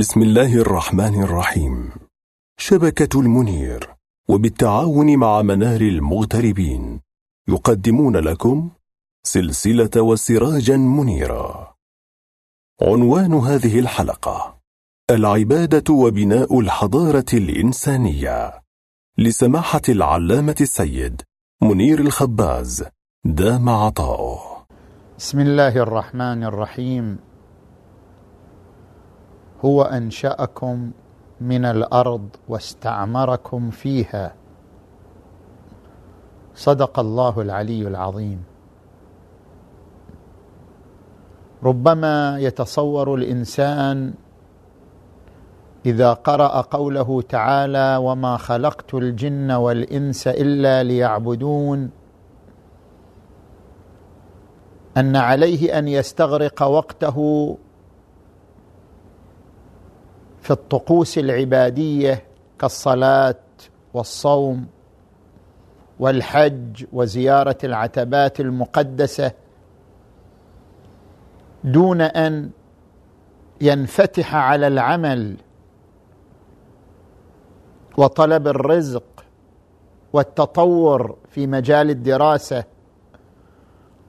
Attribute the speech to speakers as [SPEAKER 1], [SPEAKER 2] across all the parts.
[SPEAKER 1] بسم الله الرحمن الرحيم. شبكة المنير وبالتعاون مع منار المغتربين يقدمون لكم سلسلة وسراجا منيرا عنوان هذه الحلقة العبادة وبناء الحضارة الإنسانية. لسماحة العلامة السيد منير الخباز دام عطاؤه.
[SPEAKER 2] بسم الله الرحمن الرحيم. هو أنشأكم من الأرض واستعمركم فيها. صدق الله العلي العظيم. ربما يتصور الإنسان إذا قرأ قوله تعالى وما خلقت الجن والإنس إلا ليعبدون أن عليه أن يستغرق وقته في الطقوس العبادية كالصلاة والصوم والحج وزيارة العتبات المقدسة دون أن ينفتح على العمل وطلب الرزق والتطور في مجال الدراسة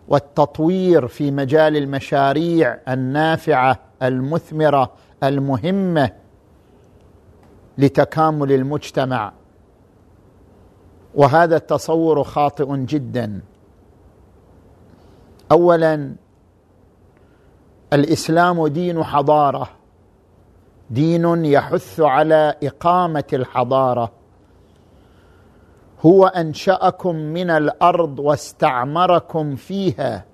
[SPEAKER 2] والتطوير في مجال المشاريع النافعة المثمرة المهمة لتكامل المجتمع. وهذا التصور خاطئ جدا. اولا الإسلام دين حضارة. دين يحث على إقامة الحضارة. هو أنشأكم من الأرض واستعمركم فيها.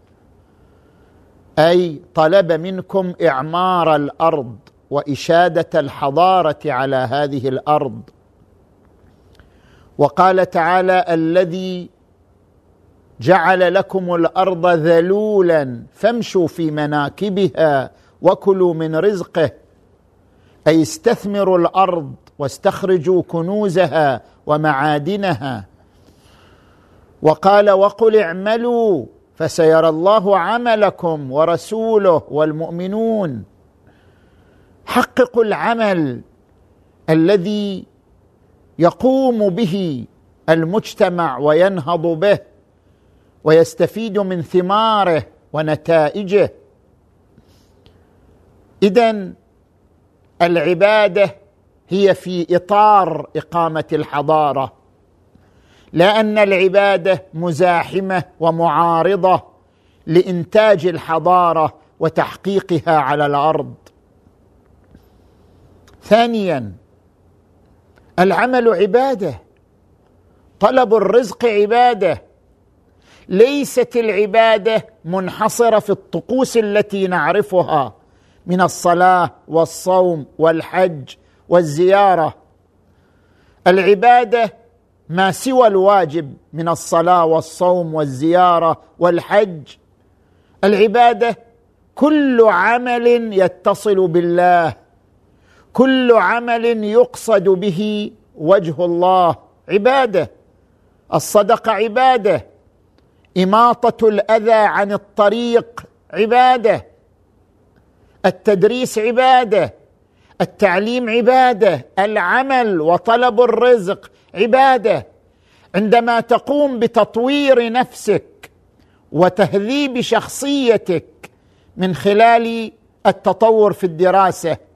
[SPEAKER 2] أي طلب منكم إعمار الأرض. وإشادة الحضارة على هذه الأرض. وقال تعالى الذي جعل لكم الأرض ذلولا فامشوا في مناكبها وكلوا من رزقه أي استثمروا الأرض واستخرجوا كنوزها ومعادنها. وقال وقل اعملوا فسيرى الله عملكم ورسوله والمؤمنون. حققوا العمل الذي يقوم به المجتمع وينهض به ويستفيد من ثماره ونتائجه. اذا العبادة هي في إطار إقامة الحضارة لا ان العبادة مزاحمة ومعارضة لإنتاج الحضارة وتحقيقها على الأرض. ثانيا العمل عبادة طلب الرزق عبادة. ليست العبادة منحصرة في الطقوس التي نعرفها من الصلاة والصوم والحج والزيارة. العبادة ما سوى الواجب من الصلاة والصوم والزيارة والحج. العبادة كل عمل يتصل بالله. كل عمل يقصد به وجه الله عبادة. الصدقه عبادة. إماطة الأذى عن الطريق عبادة. التدريس عبادة. التعليم عبادة. العمل وطلب الرزق عبادة. عندما تقوم بتطوير نفسك وتهذيب شخصيتك من خلال التطور في الدراسة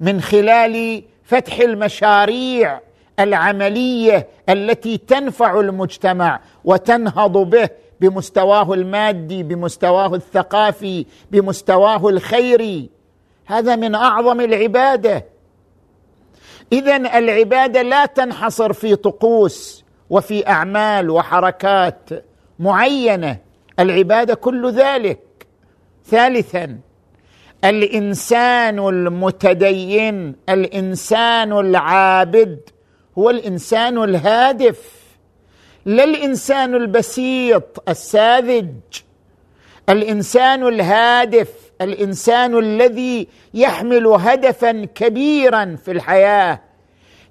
[SPEAKER 2] من خلال فتح المشاريع العملية التي تنفع المجتمع وتنهض به بمستواه المادي بمستواه الثقافي بمستواه الخيري. هذا من أعظم العبادة. اذا العبادة لا تنحصر في طقوس وفي أعمال وحركات معينة. العبادة كل ذلك. ثالثا الإنسان المتدين الإنسان العابد هو الإنسان الهادف. لا الإنسان البسيط الساذج. الإنسان الهادف الإنسان الذي يحمل هدفا كبيرا في الحياة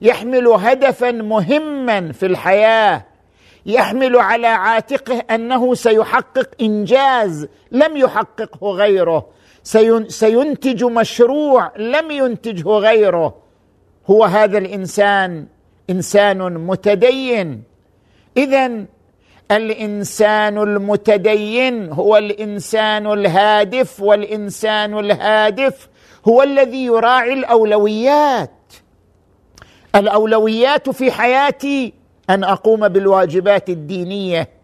[SPEAKER 2] يحمل هدفا مهما في الحياة يحمل على عاتقه أنه سيحقق إنجاز لم يحققه غيره. سينتج مشروع لم ينتجه غيره. هو هذا الإنسان إنسان متدين. اذا الإنسان المتدين هو الإنسان الهادف والإنسان الهادف هو الذي يراعي الأولويات. الأولويات في حياتي أن أقوم بالواجبات الدينية.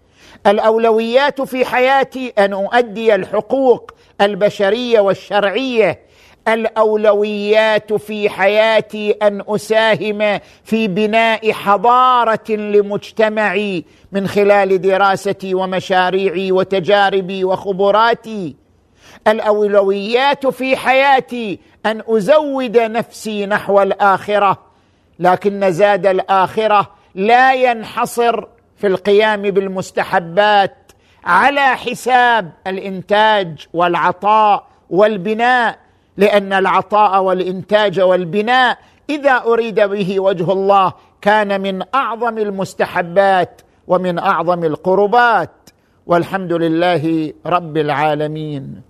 [SPEAKER 2] الأولويات في حياتي أن أؤدي الحقوق البشرية والشرعية. الأولويات في حياتي أن أساهم في بناء حضارة لمجتمعي من خلال دراستي ومشاريعي وتجاربي وخبراتي. الأولويات في حياتي أن أزود نفسي نحو الآخرة لكن زاد الآخرة لا ينحصر في القيام بالمستحبات على حساب الإنتاج والعطاء والبناء لأن العطاء والإنتاج والبناء إذا أريد به وجه الله كان من أعظم المستحبات ومن أعظم القربات. والحمد لله رب العالمين.